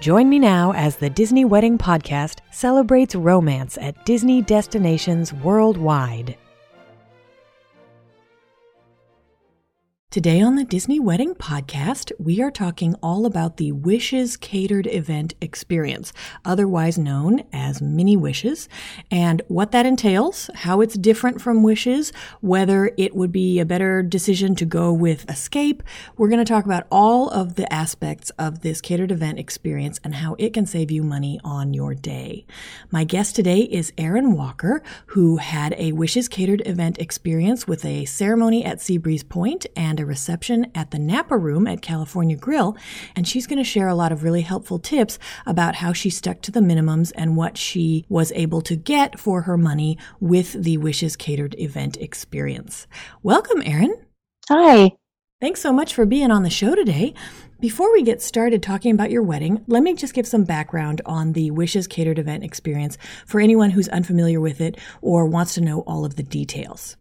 Join me now as the Disney Wedding Podcast celebrates romance at Disney destinations worldwide. Today on the Disney Wedding Podcast, we are talking all about the Wishes Catered Event Experience, otherwise known as Mini Wishes, and what that entails, how it's different from Wishes, whether it would be a better decision to go with Escape. We're going to talk about all of the aspects of this catered event experience and how it can save you money on your day. My guest today is Erin Walker, who had a Wishes Catered Event experience with a ceremony at Seabreeze Point and a reception at the Napa Room at California Grill, and she's going to share a lot of really helpful tips about how she stuck to the minimums and what she was able to get for her money with the Wishes Catered event experience. Welcome, Erin. Hi. Thanks so much for being on the show today. Before we get started talking about your wedding, let me just give some background on the Wishes Catered event experience for anyone who's unfamiliar with it or wants to know all of the details.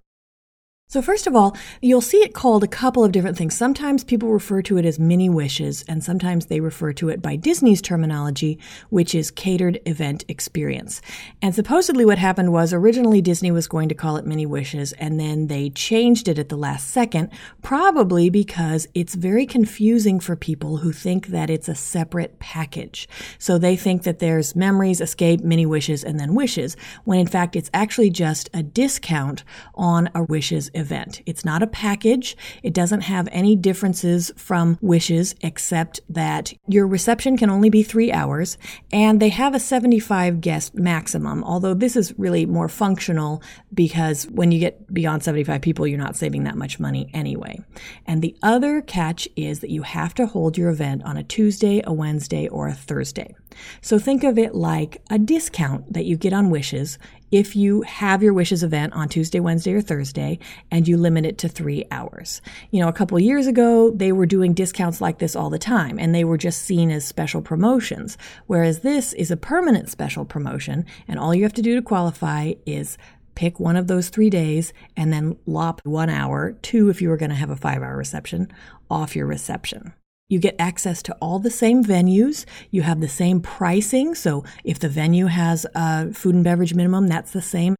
So first of all, you'll see it called a couple of different things. Sometimes people refer to it as mini wishes, and sometimes they refer to it by Disney's terminology, which is catered event experience. And supposedly what happened was originally Disney was going to call it mini wishes, and then they changed it at the last second, probably because it's very confusing for people who think that it's a separate package. So they think that there's memories, escape, mini wishes, and then wishes, when in fact it's actually just a discount on a wishes event. It's not a package. It doesn't have any differences from wishes except that your reception can only be three hours and they have a 75 guest maximum, although this is really more functional because when you get beyond 75 people, you're not saving that much money anyway. And the other catch is that you have to hold your event on a Tuesday, a Wednesday, or a Thursday. So think of it like a discount that you get on wishes if you have your wishes event on Tuesday, Wednesday, or Thursday and you limit it to three hours. You know, a couple years ago, they were doing discounts like this all the time and they were just seen as special promotions. Whereas this is a permanent special promotion and all you have to do to qualify is pick one of those three days and then lop one hour, two if you were going to have a five hour reception, off your reception. You get access to all the same venues. You have the same pricing. So if the venue has a food and beverage minimum, that's the same.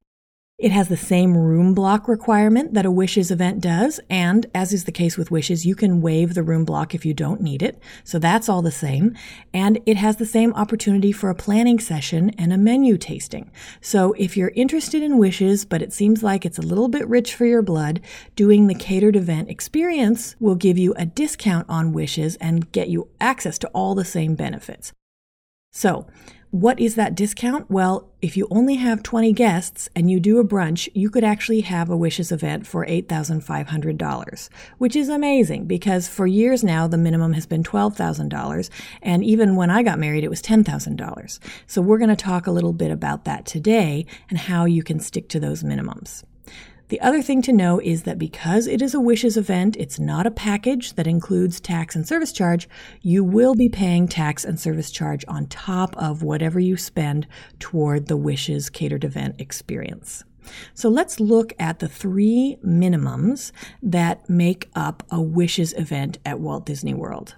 It has the same room block requirement that a Wishes event does, and as is the case with Wishes, you can waive the room block if you don't need it. So that's all the same. And it has the same opportunity for a planning session and a menu tasting. So if you're interested in Wishes, but it seems like it's a little bit rich for your blood, doing the catered event experience will give you a discount on Wishes and get you access to all the same benefits. So, what is that discount? Well, if you only have 20 guests and you do a brunch, you could actually have a Wishes event for $8,500, which is amazing because for years now, the minimum has been $12,000. And even when I got married, it was $10,000. So we're going to talk a little bit about that today and how you can stick to those minimums. The other thing to know is that because it is a wishes event, it's not a package that includes tax and service charge. You will be paying tax and service charge on top of whatever you spend toward the wishes catered event experience. So let's look at the three minimums that make up a wishes event at Walt Disney World.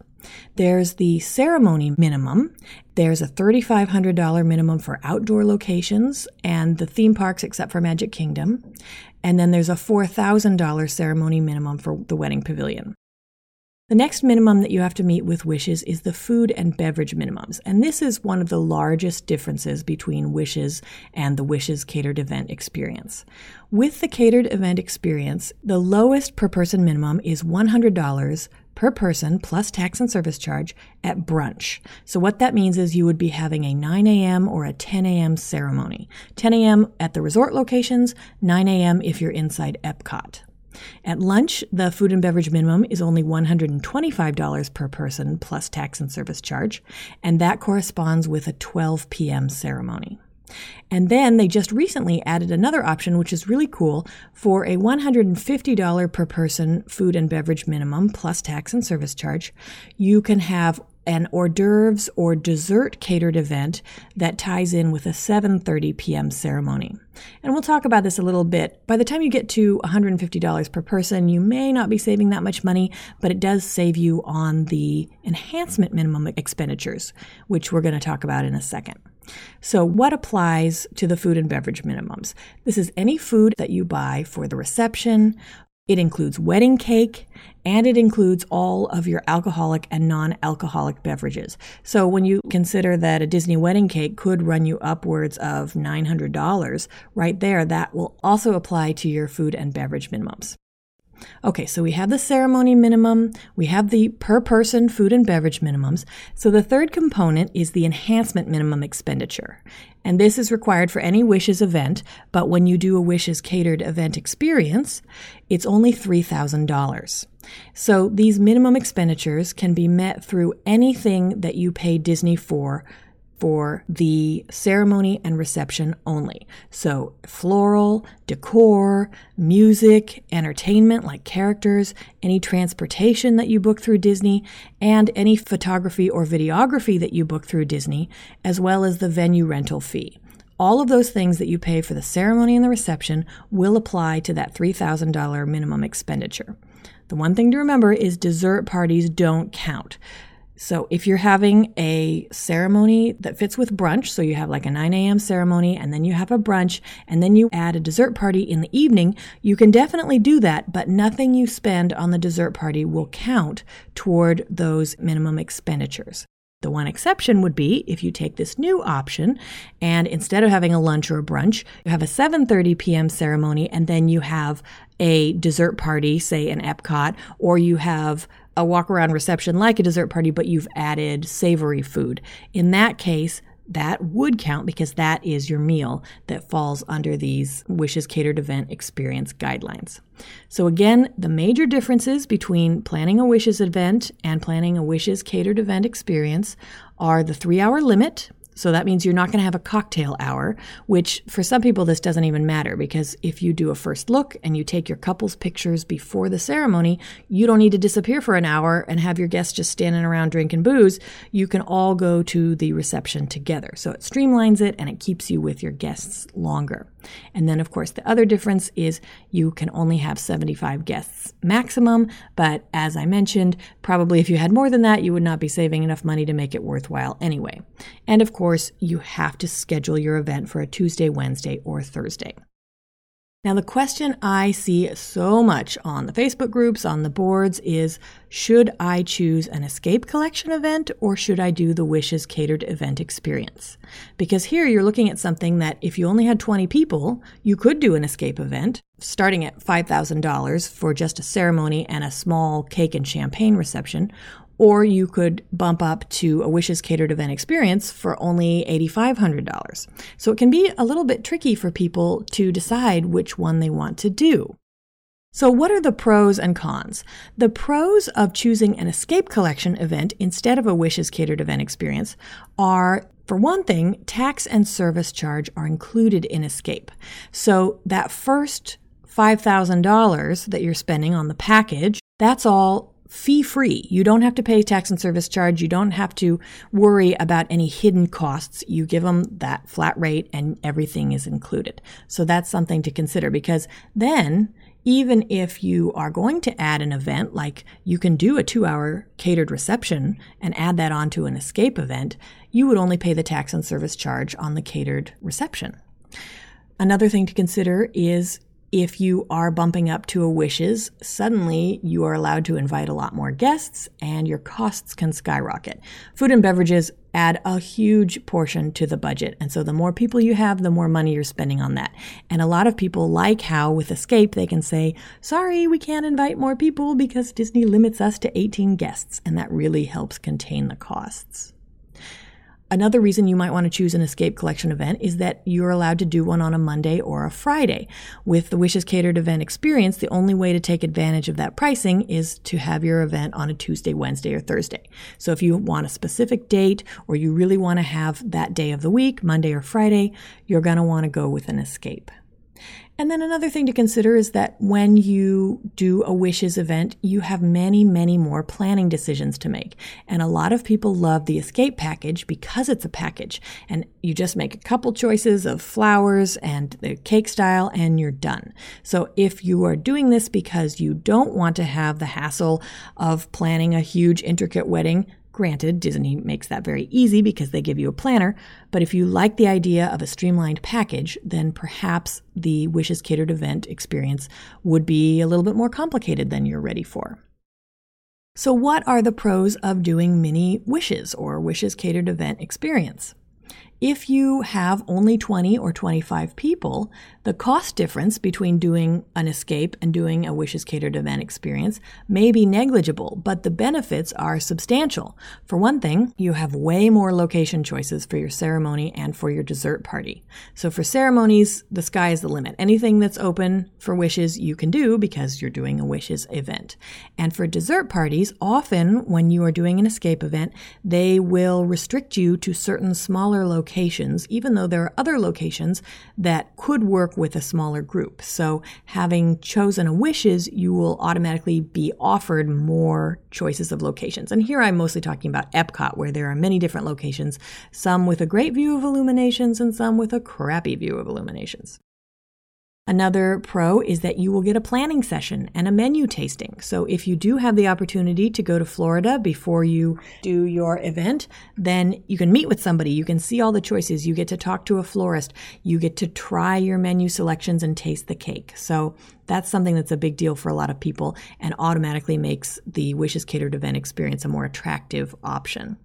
There's the ceremony minimum. There's a $3,500 minimum for outdoor locations and the theme parks except for Magic Kingdom. And then there's a $4,000 ceremony minimum for the wedding pavilion. The next minimum that you have to meet with Wishes is the food and beverage minimums. And this is one of the largest differences between Wishes and the Wishes catered event experience. With the catered event experience, the lowest per person minimum is $100 per person plus tax and service charge at brunch. So what that means is you would be having a 9 a.m. or a 10 a.m. ceremony. 10 a.m. at the resort locations, 9 a.m. if you're inside Epcot. At lunch, the food and beverage minimum is only $125 per person plus tax and service charge, and that corresponds with a 12 p.m. ceremony. And then they just recently added another option, which is really cool. For a $150 per person food and beverage minimum plus tax and service charge, you can have an hors d'oeuvres or dessert catered event that ties in with a 7:30 p.m. ceremony. And we'll talk about this a little bit. By the time you get to $150 per person, you may not be saving that much money, but it does save you on the enhancement minimum expenditures, which we're going to talk about in a second. So, what applies to the food and beverage minimums? This is any food that you buy for the reception, it includes wedding cake and it includes all of your alcoholic and non alcoholic beverages. So when you consider that a Disney wedding cake could run you upwards of $900, right there, that will also apply to your food and beverage minimums. Okay, so we have the ceremony minimum, we have the per person food and beverage minimums. So the third component is the enhancement minimum expenditure. And this is required for any Wishes event, but when you do a Wishes catered event experience, it's only $3,000. So these minimum expenditures can be met through anything that you pay Disney for for the ceremony and reception only. So, floral, decor, music, entertainment like characters, any transportation that you book through Disney, and any photography or videography that you book through Disney, as well as the venue rental fee. All of those things that you pay for the ceremony and the reception will apply to that $3,000 minimum expenditure. The one thing to remember is dessert parties don't count. So if you're having a ceremony that fits with brunch, so you have like a 9 a.m. ceremony and then you have a brunch and then you add a dessert party in the evening, you can definitely do that, but nothing you spend on the dessert party will count toward those minimum expenditures. The one exception would be if you take this new option and instead of having a lunch or a brunch, you have a 7:30 p.m. ceremony and then you have a dessert party, say in Epcot, or you have a walk around reception like a dessert party, but you've added savory food. In that case, that would count because that is your meal that falls under these Wishes Catered Event Experience guidelines. So, again, the major differences between planning a Wishes event and planning a Wishes Catered Event Experience are the three hour limit, so that means you're not going to have a cocktail hour, which for some people this doesn't even matter because if you do a first look and you take your couple's pictures before the ceremony, you don't need to disappear for an hour and have your guests just standing around drinking booze. You can all go to the reception together. So it streamlines it and it keeps you with your guests longer. And then, of course, the other difference is you can only have 75 guests maximum. But as I mentioned, probably if you had more than that, you would not be saving enough money to make it worthwhile anyway. And of course, you have to schedule your event for a Tuesday, Wednesday, or Thursday. Now, the question I see so much on the Facebook groups, on the boards is should I choose an escape collection event or should I do the Wishes catered event experience? Because here you're looking at something that if you only had 20 people, you could do an escape event starting at $5,000 for just a ceremony and a small cake and champagne reception, or you could bump up to a Wishes catered event experience for only $8,500. So it can be a little bit tricky for people to decide which one they want to do. So, what are the pros and cons? The pros of choosing an escape collection event instead of a Wishes catered event experience are for one thing, tax and service charge are included in escape. So, that first $5,000 that you're spending on the package, that's all fee free. You don't have to pay tax and service charge. You don't have to worry about any hidden costs. You give them that flat rate and everything is included. So that's something to consider because then even if you are going to add an event, like you can do a two hour catered reception and add that onto an escape event, you would only pay the tax and service charge on the catered reception. Another thing to consider is if you are bumping up to a wishes, suddenly you are allowed to invite a lot more guests and your costs can skyrocket. Food and beverages add a huge portion to the budget. And so the more people you have, the more money you're spending on that. And a lot of people like how with Escape, they can say, sorry, we can't invite more people because Disney limits us to 18 guests. And that really helps contain the costs. Another reason you might want to choose an Escape Collection event is that you're allowed to do one on a Monday or a Friday. With the Wishes Catered event experience, the only way to take advantage of that pricing is to have your event on a Tuesday, Wednesday, or Thursday. So if you want a specific date or you really want to have that day of the week, Monday or Friday, you're going to want to go with an Escape. And then another thing to consider is that when you do a wishes event, you have many, many more planning decisions to make. And a lot of people love the escape package because it's a package. And you just make a couple choices of flowers and the cake style and you're done. So if you are doing this because you don't want to have the hassle of planning a huge intricate wedding, Granted, Disney makes that very easy because they give you a planner, but if you like the idea of a streamlined package, then perhaps the Wishes Catered event experience would be a little bit more complicated than you're ready for. So, what are the pros of doing mini wishes or wishes catered event experience? If you have only 20 or 25 people, the cost difference between doing an escape and doing a Wishes Catered event experience may be negligible, but the benefits are substantial. For one thing, you have way more location choices for your ceremony and for your dessert party. So for ceremonies, the sky is the limit. Anything that's open for wishes you can do because you're doing a Wishes event. And for dessert parties, often when you are doing an escape event, they will restrict you to certain smaller locations locations, even though there are other locations that could work with a smaller group. So having chosen a wishes, you will automatically be offered more choices of locations. And here I'm mostly talking about Epcot, where there are many different locations, some with a great view of illuminations and some with a crappy view of illuminations. Another pro is that you will get a planning session and a menu tasting. So if you do have the opportunity to go to Florida before you do your event, then you can meet with somebody. You can see all the choices. You get to talk to a florist. You get to try your menu selections and taste the cake. So that's something that's a big deal for a lot of people and automatically makes the Wishes Catered event experience a more attractive option.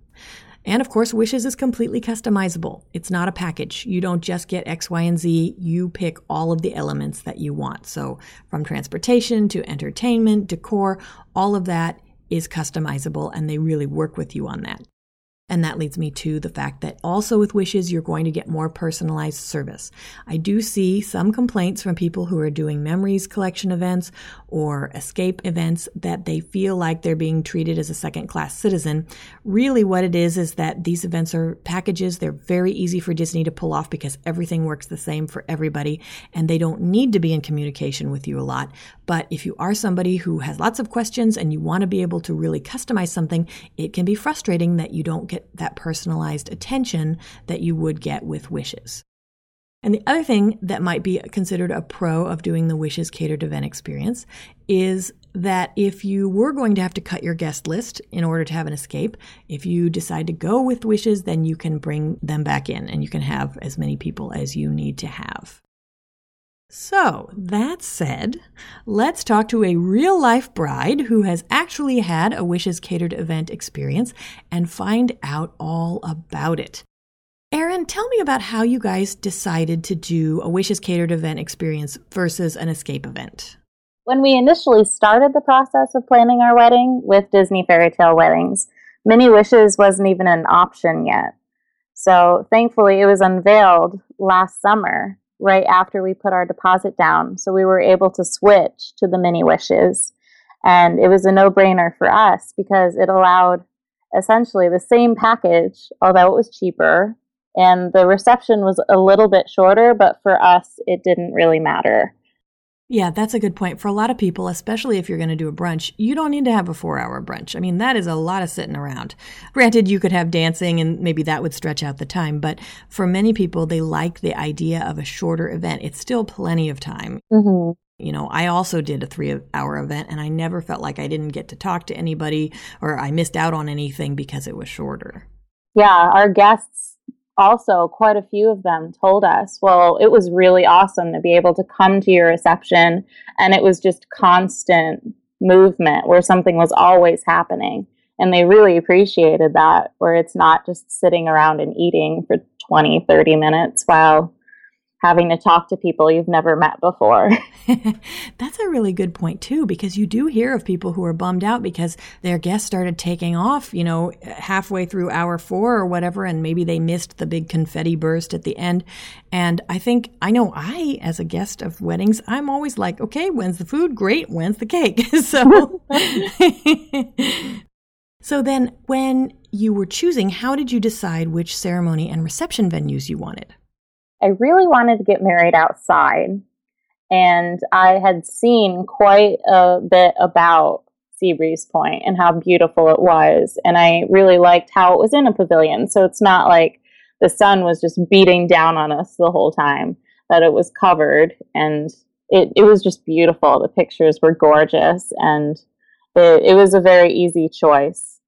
And of course, Wishes is completely customizable. It's not a package. You don't just get X, Y, and Z. You pick all of the elements that you want. So from transportation to entertainment, decor, all of that is customizable and they really work with you on that. And that leads me to the fact that also with Wishes, you're going to get more personalized service. I do see some complaints from people who are doing memories collection events or escape events that they feel like they're being treated as a second class citizen. Really, what it is is that these events are packages. They're very easy for Disney to pull off because everything works the same for everybody and they don't need to be in communication with you a lot. But if you are somebody who has lots of questions and you want to be able to really customize something, it can be frustrating that you don't get that personalized attention that you would get with wishes. And the other thing that might be considered a pro of doing the Wishes catered event experience is that if you were going to have to cut your guest list in order to have an escape, if you decide to go with Wishes, then you can bring them back in and you can have as many people as you need to have. So, that said, let's talk to a real life bride who has actually had a Wishes Catered event experience and find out all about it. Erin, tell me about how you guys decided to do a Wishes Catered event experience versus an escape event. When we initially started the process of planning our wedding with Disney Fairy Tale Weddings, Mini Wishes wasn't even an option yet. So thankfully, it was unveiled last summer right after we put our deposit down. So we were able to switch to the mini wishes. And it was a no brainer for us because it allowed essentially the same package, although it was cheaper. And the reception was a little bit shorter, but for us, it didn't really matter. Yeah, that's a good point. For a lot of people, especially if you're going to do a brunch, you don't need to have a four hour brunch. I mean, that is a lot of sitting around. Granted, you could have dancing and maybe that would stretch out the time, but for many people, they like the idea of a shorter event. It's still plenty of time. Mm-hmm. You know, I also did a three hour event and I never felt like I didn't get to talk to anybody or I missed out on anything because it was shorter. Yeah, our guests also quite a few of them told us, well, it was really awesome to be able to come to your reception and it was just constant movement where something was always happening. And they really appreciated that, where it's not just sitting around and eating for 20, 30 minutes while having to talk to people you've never met before. That's a really good point too because you do hear of people who are bummed out because their guests started taking off, you know, halfway through hour 4 or whatever and maybe they missed the big confetti burst at the end. And I think I know I as a guest of weddings, I'm always like, "Okay, when's the food? Great. When's the cake?" so So then when you were choosing, how did you decide which ceremony and reception venues you wanted? I really wanted to get married outside. And I had seen quite a bit about Seabreeze Point and how beautiful it was. And I really liked how it was in a pavilion. So it's not like the sun was just beating down on us the whole time, that it was covered. And it, it was just beautiful. The pictures were gorgeous. And it, it was a very easy choice.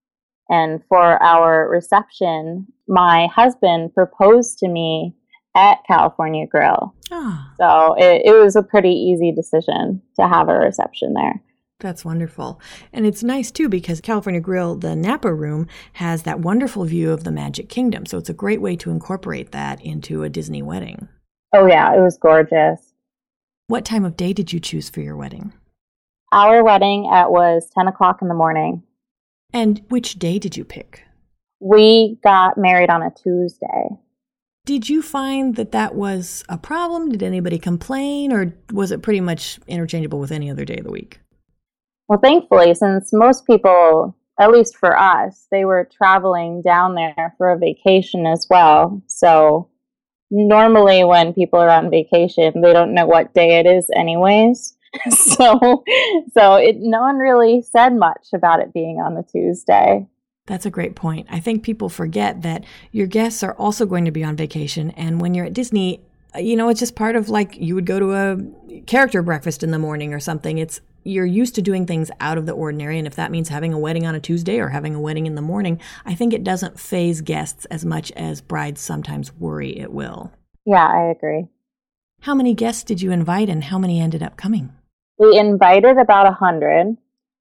And for our reception, my husband proposed to me at California Grill. Oh. So it, it was a pretty easy decision to have a reception there. That's wonderful. And it's nice too because California Grill, the Napa room, has that wonderful view of the Magic Kingdom. So it's a great way to incorporate that into a Disney wedding. Oh, yeah, it was gorgeous. What time of day did you choose for your wedding? Our wedding at was 10 o'clock in the morning. And which day did you pick? We got married on a Tuesday. Did you find that that was a problem? Did anybody complain, or was it pretty much interchangeable with any other day of the week? Well, thankfully, since most people, at least for us, they were traveling down there for a vacation as well. So normally, when people are on vacation, they don't know what day it is, anyways. so, so it no one really said much about it being on a Tuesday. That's a great point. I think people forget that your guests are also going to be on vacation. And when you're at Disney, uh, you know, it's just part of like you would go to a character breakfast in the morning or something. It's you're used to doing things out of the ordinary. And if that means having a wedding on a Tuesday or having a wedding in the morning, I think it doesn't faze guests as much as brides sometimes worry it will. Yeah, I agree. How many guests did you invite and how many ended up coming? We invited about a hundred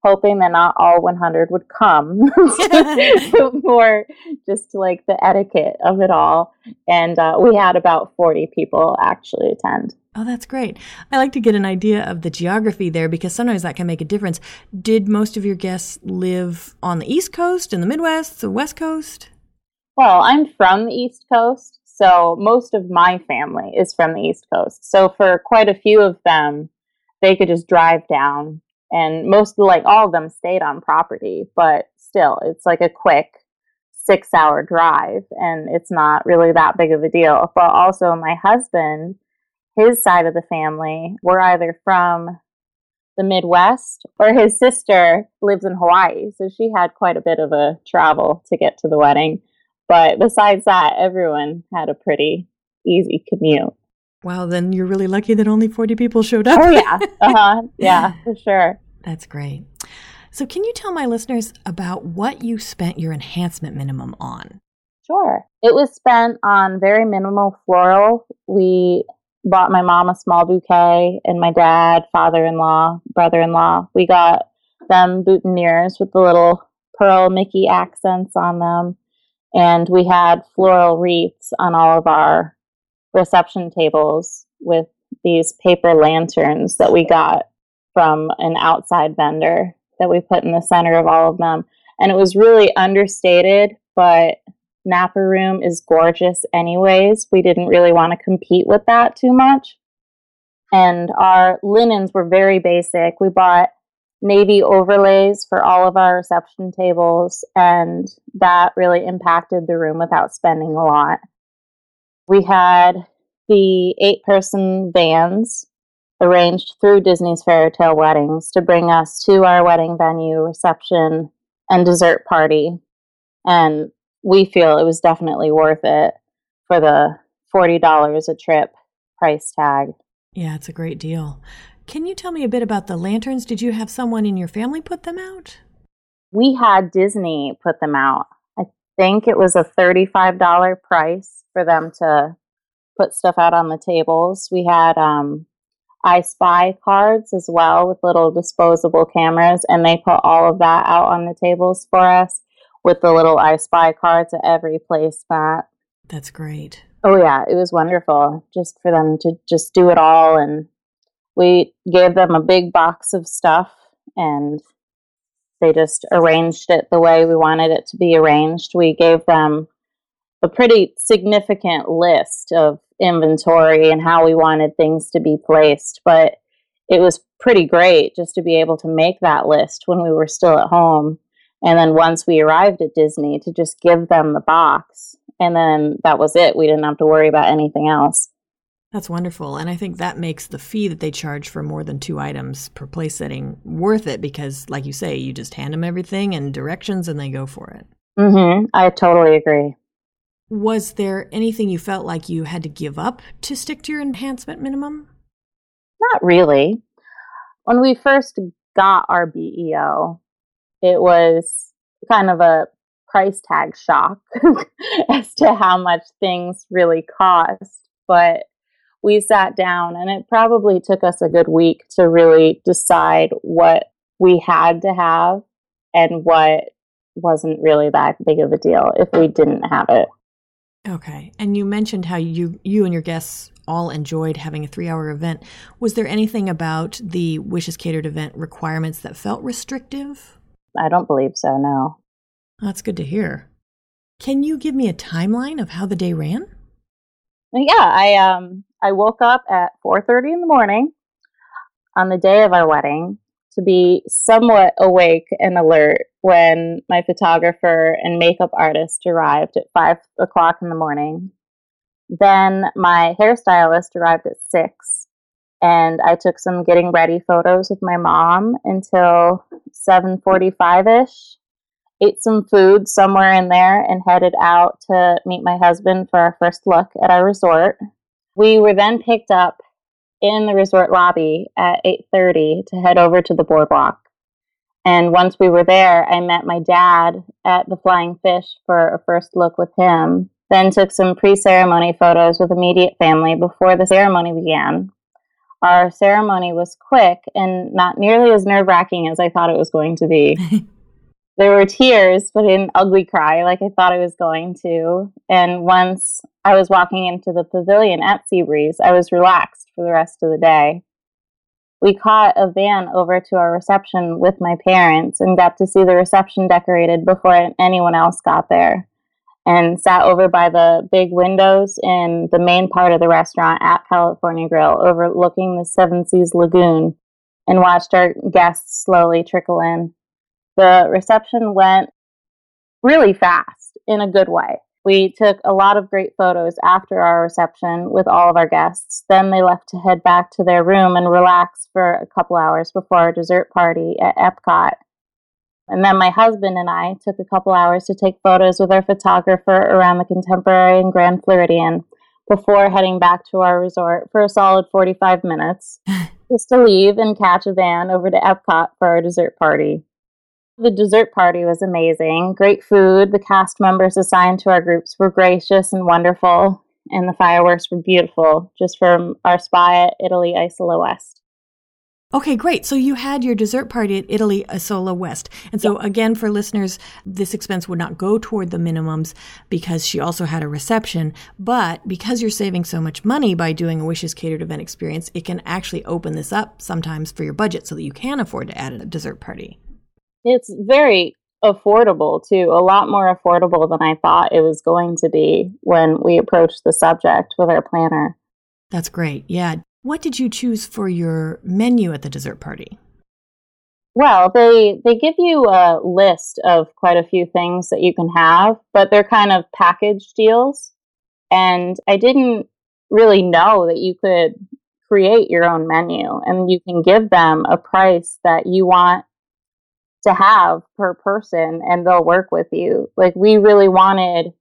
hoping that not all 100 would come for just like the etiquette of it all. And uh, we had about 40 people actually attend. Oh, that's great. I like to get an idea of the geography there because sometimes that can make a difference. Did most of your guests live on the East Coast, in the Midwest, the West Coast? Well, I'm from the East Coast, so most of my family is from the East Coast. So for quite a few of them, they could just drive down and most like all of them stayed on property but still it's like a quick six hour drive and it's not really that big of a deal. But also my husband his side of the family were either from the midwest or his sister lives in hawaii so she had quite a bit of a travel to get to the wedding. But besides that everyone had a pretty easy commute Wow, then you're really lucky that only 40 people showed up. Oh, yeah. Uh huh. Yeah, for sure. That's great. So, can you tell my listeners about what you spent your enhancement minimum on? Sure. It was spent on very minimal floral. We bought my mom a small bouquet, and my dad, father in law, brother in law, we got them boutonnieres with the little pearl Mickey accents on them. And we had floral wreaths on all of our reception tables with these paper lanterns that we got from an outside vendor that we put in the center of all of them. And it was really understated, but Napa Room is gorgeous anyways. We didn't really want to compete with that too much. And our linens were very basic. We bought navy overlays for all of our reception tables, and that really impacted the room without spending a lot. We had the eight person vans arranged through Disney's Fairy Tale Weddings to bring us to our wedding venue, reception, and dessert party. And we feel it was definitely worth it for the $40 a trip price tag. Yeah, it's a great deal. Can you tell me a bit about the lanterns? Did you have someone in your family put them out? We had Disney put them out. Think it was a $35 price for them to put stuff out on the tables. We had um, I Spy cards as well with little disposable cameras, and they put all of that out on the tables for us with the little I Spy cards at every place that. That's great. Oh yeah, it was wonderful just for them to just do it all and we gave them a big box of stuff and they just arranged it the way we wanted it to be arranged. We gave them a pretty significant list of inventory and how we wanted things to be placed, but it was pretty great just to be able to make that list when we were still at home. And then once we arrived at Disney, to just give them the box. And then that was it. We didn't have to worry about anything else. That's wonderful. And I think that makes the fee that they charge for more than two items per place setting worth it because, like you say, you just hand them everything and directions and they go for it. Mm-hmm. I totally agree. Was there anything you felt like you had to give up to stick to your enhancement minimum? Not really. When we first got our BEO, it was kind of a price tag shock as to how much things really cost. But we sat down, and it probably took us a good week to really decide what we had to have and what wasn't really that big of a deal if we didn't have it. Okay. And you mentioned how you you and your guests all enjoyed having a 3-hour event. Was there anything about the Wishes Catered event requirements that felt restrictive? I don't believe so, no. That's good to hear. Can you give me a timeline of how the day ran? Yeah, I um I woke up at 4:30 in the morning on the day of our wedding to be somewhat awake and alert when my photographer and makeup artist arrived at five o'clock in the morning. Then my hairstylist arrived at six, and I took some getting ready photos with my mom until seven forty-five ish. Ate some food somewhere in there and headed out to meet my husband for our first look at our resort. We were then picked up in the resort lobby at 8:30 to head over to the boardwalk. And once we were there, I met my dad at the Flying Fish for a first look with him. Then took some pre-ceremony photos with immediate family before the ceremony began. Our ceremony was quick and not nearly as nerve-wracking as I thought it was going to be. there were tears, but an ugly cry like I thought I was going to. And once I was walking into the pavilion at Seabreeze, I was relaxed for the rest of the day. We caught a van over to our reception with my parents and got to see the reception decorated before anyone else got there. And sat over by the big windows in the main part of the restaurant at California Grill, overlooking the Seven Seas Lagoon, and watched our guests slowly trickle in the reception went really fast in a good way. We took a lot of great photos after our reception with all of our guests. Then they left to head back to their room and relax for a couple hours before our dessert party at Epcot. And then my husband and I took a couple hours to take photos with our photographer around the Contemporary and Grand Floridian before heading back to our resort for a solid 45 minutes just to leave and catch a van over to Epcot for our dessert party. The dessert party was amazing. Great food. The cast members assigned to our groups were gracious and wonderful, and the fireworks were beautiful, just from our spa at Italy Isola West. Okay, great. So you had your dessert party at Italy Isola West. And so, yeah. again, for listeners, this expense would not go toward the minimums because she also had a reception. But because you're saving so much money by doing a Wishes Catered event experience, it can actually open this up sometimes for your budget so that you can afford to add a dessert party. It's very affordable too, a lot more affordable than I thought it was going to be when we approached the subject with our planner. That's great. Yeah. What did you choose for your menu at the dessert party? Well, they they give you a list of quite a few things that you can have, but they're kind of package deals. And I didn't really know that you could create your own menu and you can give them a price that you want to have per person and they'll work with you. Like we really wanted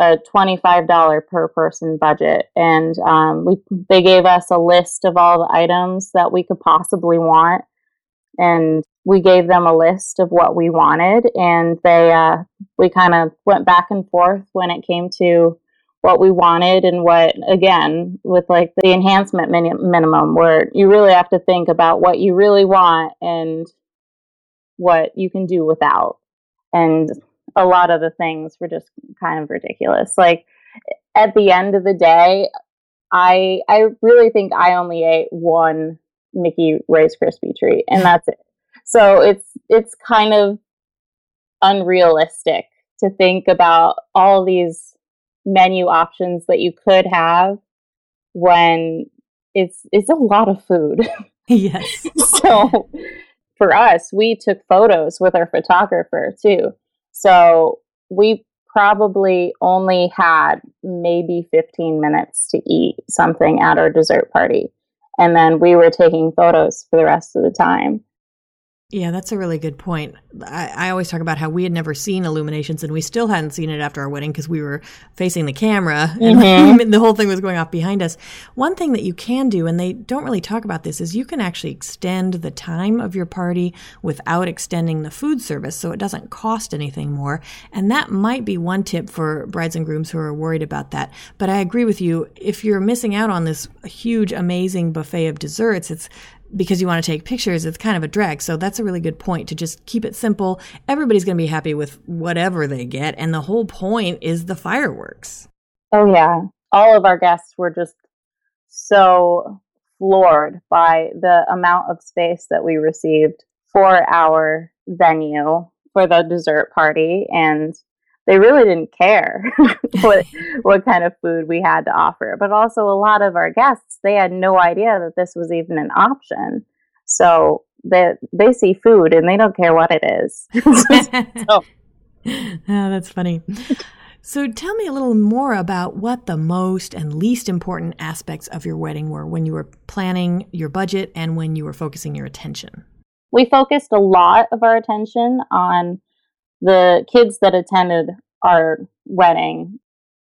a $25 per person budget and um, we they gave us a list of all the items that we could possibly want and we gave them a list of what we wanted and they uh, we kind of went back and forth when it came to what we wanted and what again with like the enhancement min- minimum where you really have to think about what you really want and what you can do without and a lot of the things were just kind of ridiculous like at the end of the day i i really think i only ate one mickey rice krispie treat and that's it so it's it's kind of unrealistic to think about all these menu options that you could have when it's it's a lot of food. Yes. so for us, we took photos with our photographer too. So we probably only had maybe 15 minutes to eat something at our dessert party. And then we were taking photos for the rest of the time. Yeah, that's a really good point. I, I, always talk about how we had never seen illuminations and we still hadn't seen it after our wedding because we were facing the camera and mm-hmm. the whole thing was going off behind us. One thing that you can do, and they don't really talk about this, is you can actually extend the time of your party without extending the food service so it doesn't cost anything more. And that might be one tip for brides and grooms who are worried about that. But I agree with you. If you're missing out on this huge, amazing buffet of desserts, it's because you want to take pictures, it's kind of a drag. So that's a really good point to just keep it simple. Everybody's going to be happy with whatever they get. And the whole point is the fireworks. Oh, yeah. All of our guests were just so floored by the amount of space that we received for our venue for the dessert party. And they really didn't care what what kind of food we had to offer. But also a lot of our guests, they had no idea that this was even an option. So they they see food and they don't care what it is. so. oh, that's funny. So tell me a little more about what the most and least important aspects of your wedding were when you were planning your budget and when you were focusing your attention. We focused a lot of our attention on the kids that attended our wedding,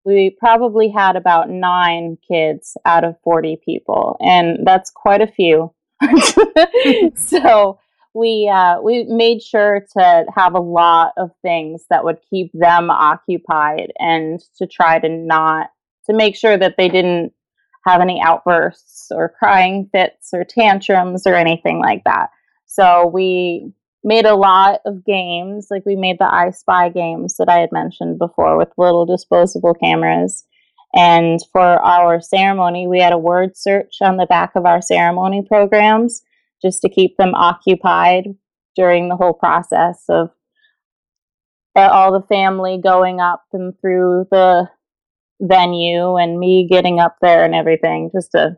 we probably had about nine kids out of 40 people, and that's quite a few. so we uh, we made sure to have a lot of things that would keep them occupied and to try to not to make sure that they didn't have any outbursts or crying fits or tantrums or anything like that. So we made a lot of games. Like we made the I Spy games that I had mentioned before with little disposable cameras. And for our ceremony, we had a word search on the back of our ceremony programs just to keep them occupied during the whole process of uh, all the family going up and through the venue and me getting up there and everything just to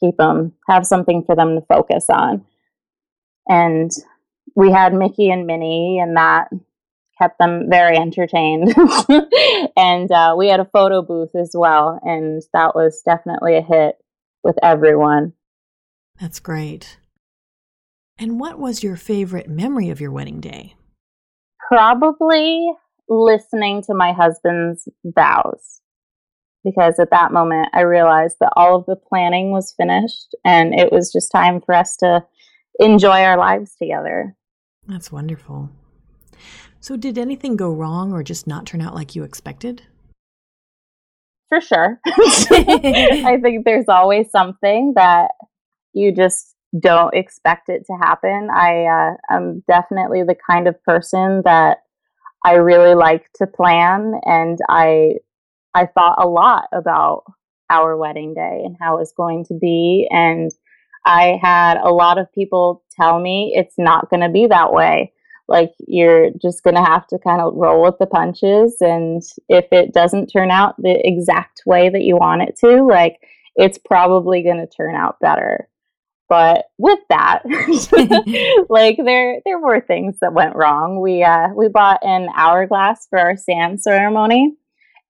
keep them have something for them to focus on and we had Mickey and Minnie, and that kept them very entertained. and uh, we had a photo booth as well, and that was definitely a hit with everyone. That's great. And what was your favorite memory of your wedding day? Probably listening to my husband's vows. Because at that moment, I realized that all of the planning was finished and it was just time for us to enjoy our lives together. That's wonderful. So, did anything go wrong or just not turn out like you expected? For sure. I think there's always something that you just don't expect it to happen. I uh, am definitely the kind of person that I really like to plan, and I I thought a lot about our wedding day and how it's going to be, and I had a lot of people tell me it's not going to be that way. Like you're just going to have to kind of roll with the punches. And if it doesn't turn out the exact way that you want it to, like it's probably going to turn out better. But with that, like there there were things that went wrong. We uh, we bought an hourglass for our sand ceremony,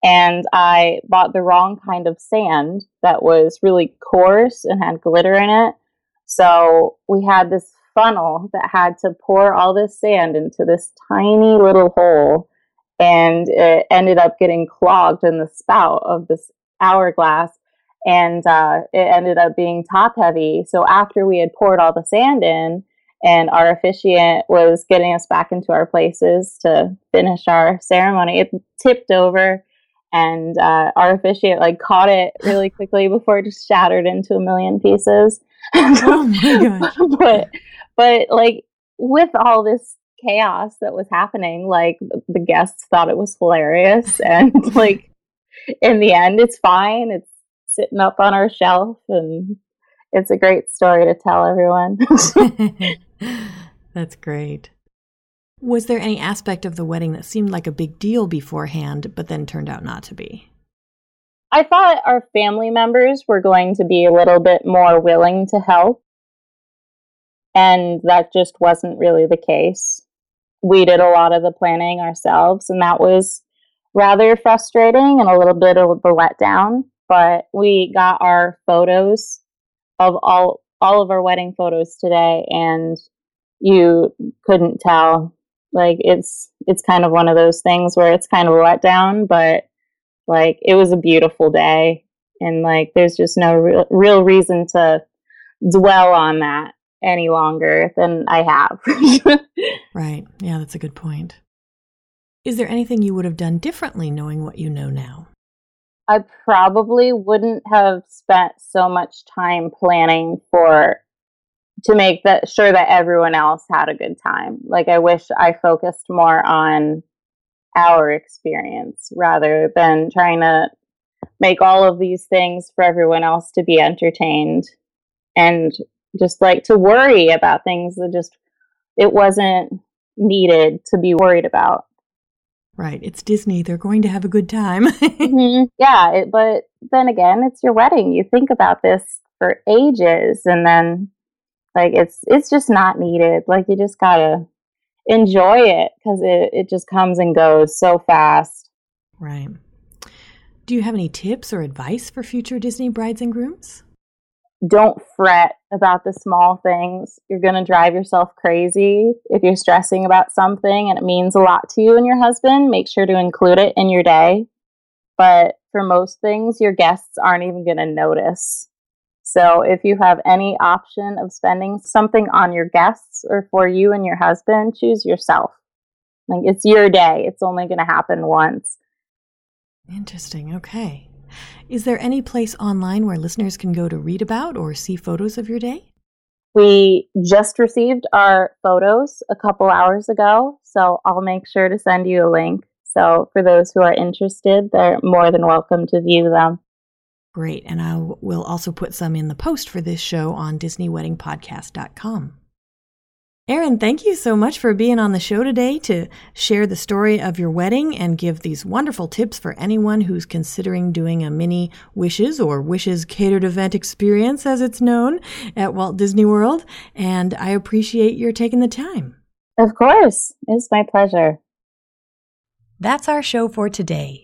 and I bought the wrong kind of sand that was really coarse and had glitter in it. So we had this funnel that had to pour all this sand into this tiny little hole. And it ended up getting clogged in the spout of this hourglass. And uh, it ended up being top heavy. So after we had poured all the sand in and our officiant was getting us back into our places to finish our ceremony. It tipped over, and uh, our officiant like caught it really quickly before it just shattered into a million pieces. oh my gosh! but but like with all this chaos that was happening, like the guests thought it was hilarious, and like in the end, it's fine. It's sitting up on our shelf and it's a great story to tell everyone. That's great. Was there any aspect of the wedding that seemed like a big deal beforehand, but then turned out not to be? I thought our family members were going to be a little bit more willing to help. And that just wasn't really the case. We did a lot of the planning ourselves, and that was rather frustrating and a little bit of a letdown. But we got our photos of all all of our wedding photos today and you couldn't tell like it's it's kind of one of those things where it's kind of a letdown but like it was a beautiful day and like there's just no real, real reason to dwell on that any longer than I have. right. Yeah, that's a good point. Is there anything you would have done differently knowing what you know now? I probably wouldn't have spent so much time planning for to make that sure that everyone else had a good time. Like I wish I focused more on our experience rather than trying to make all of these things for everyone else to be entertained and just like to worry about things that just it wasn't needed to be worried about. Right. It's Disney. They're going to have a good time. mm-hmm. Yeah. It, but then again, it's your wedding. You think about this for ages and then like it's it's just not needed. Like you just gotta enjoy it because it, it just comes and goes so fast. Right. Do you have any tips or advice for future Disney brides and grooms? don't fret about the small things. You're going to drive yourself crazy if you're stressing about something and it means a lot to you and your husband. Make sure to include it in your day. But for most things, your guests aren't even going to notice. So if you have any option of spending something on your guests or for you and your husband, choose yourself. Like it's your day. It's only going to happen once. Interesting. Okay. Is there any place online where listeners can go to read about or see photos of your day? We just received our photos a couple hours ago, so I'll make sure to send you a link. So, for those who are interested, they're more than welcome to view them. Great. And I will also put some in the post for this show on DisneyWeddingPodcast.com. Erin, thank you so much for being on the show today to share the story of your wedding and give these wonderful tips for anyone who's considering doing a mini Wishes or Wishes catered event experience, as it's known, at Walt Disney World. And I appreciate your taking the time. Of course. It's my pleasure. That's our show for today.